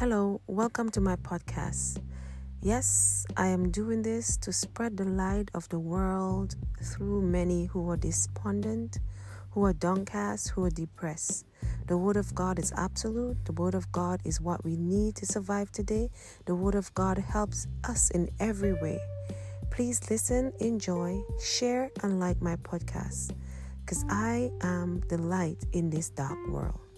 Hello, welcome to my podcast. Yes, I am doing this to spread the light of the world through many who are despondent, who are downcast, who are depressed. The Word of God is absolute. The Word of God is what we need to survive today. The Word of God helps us in every way. Please listen, enjoy, share, and like my podcast because I am the light in this dark world.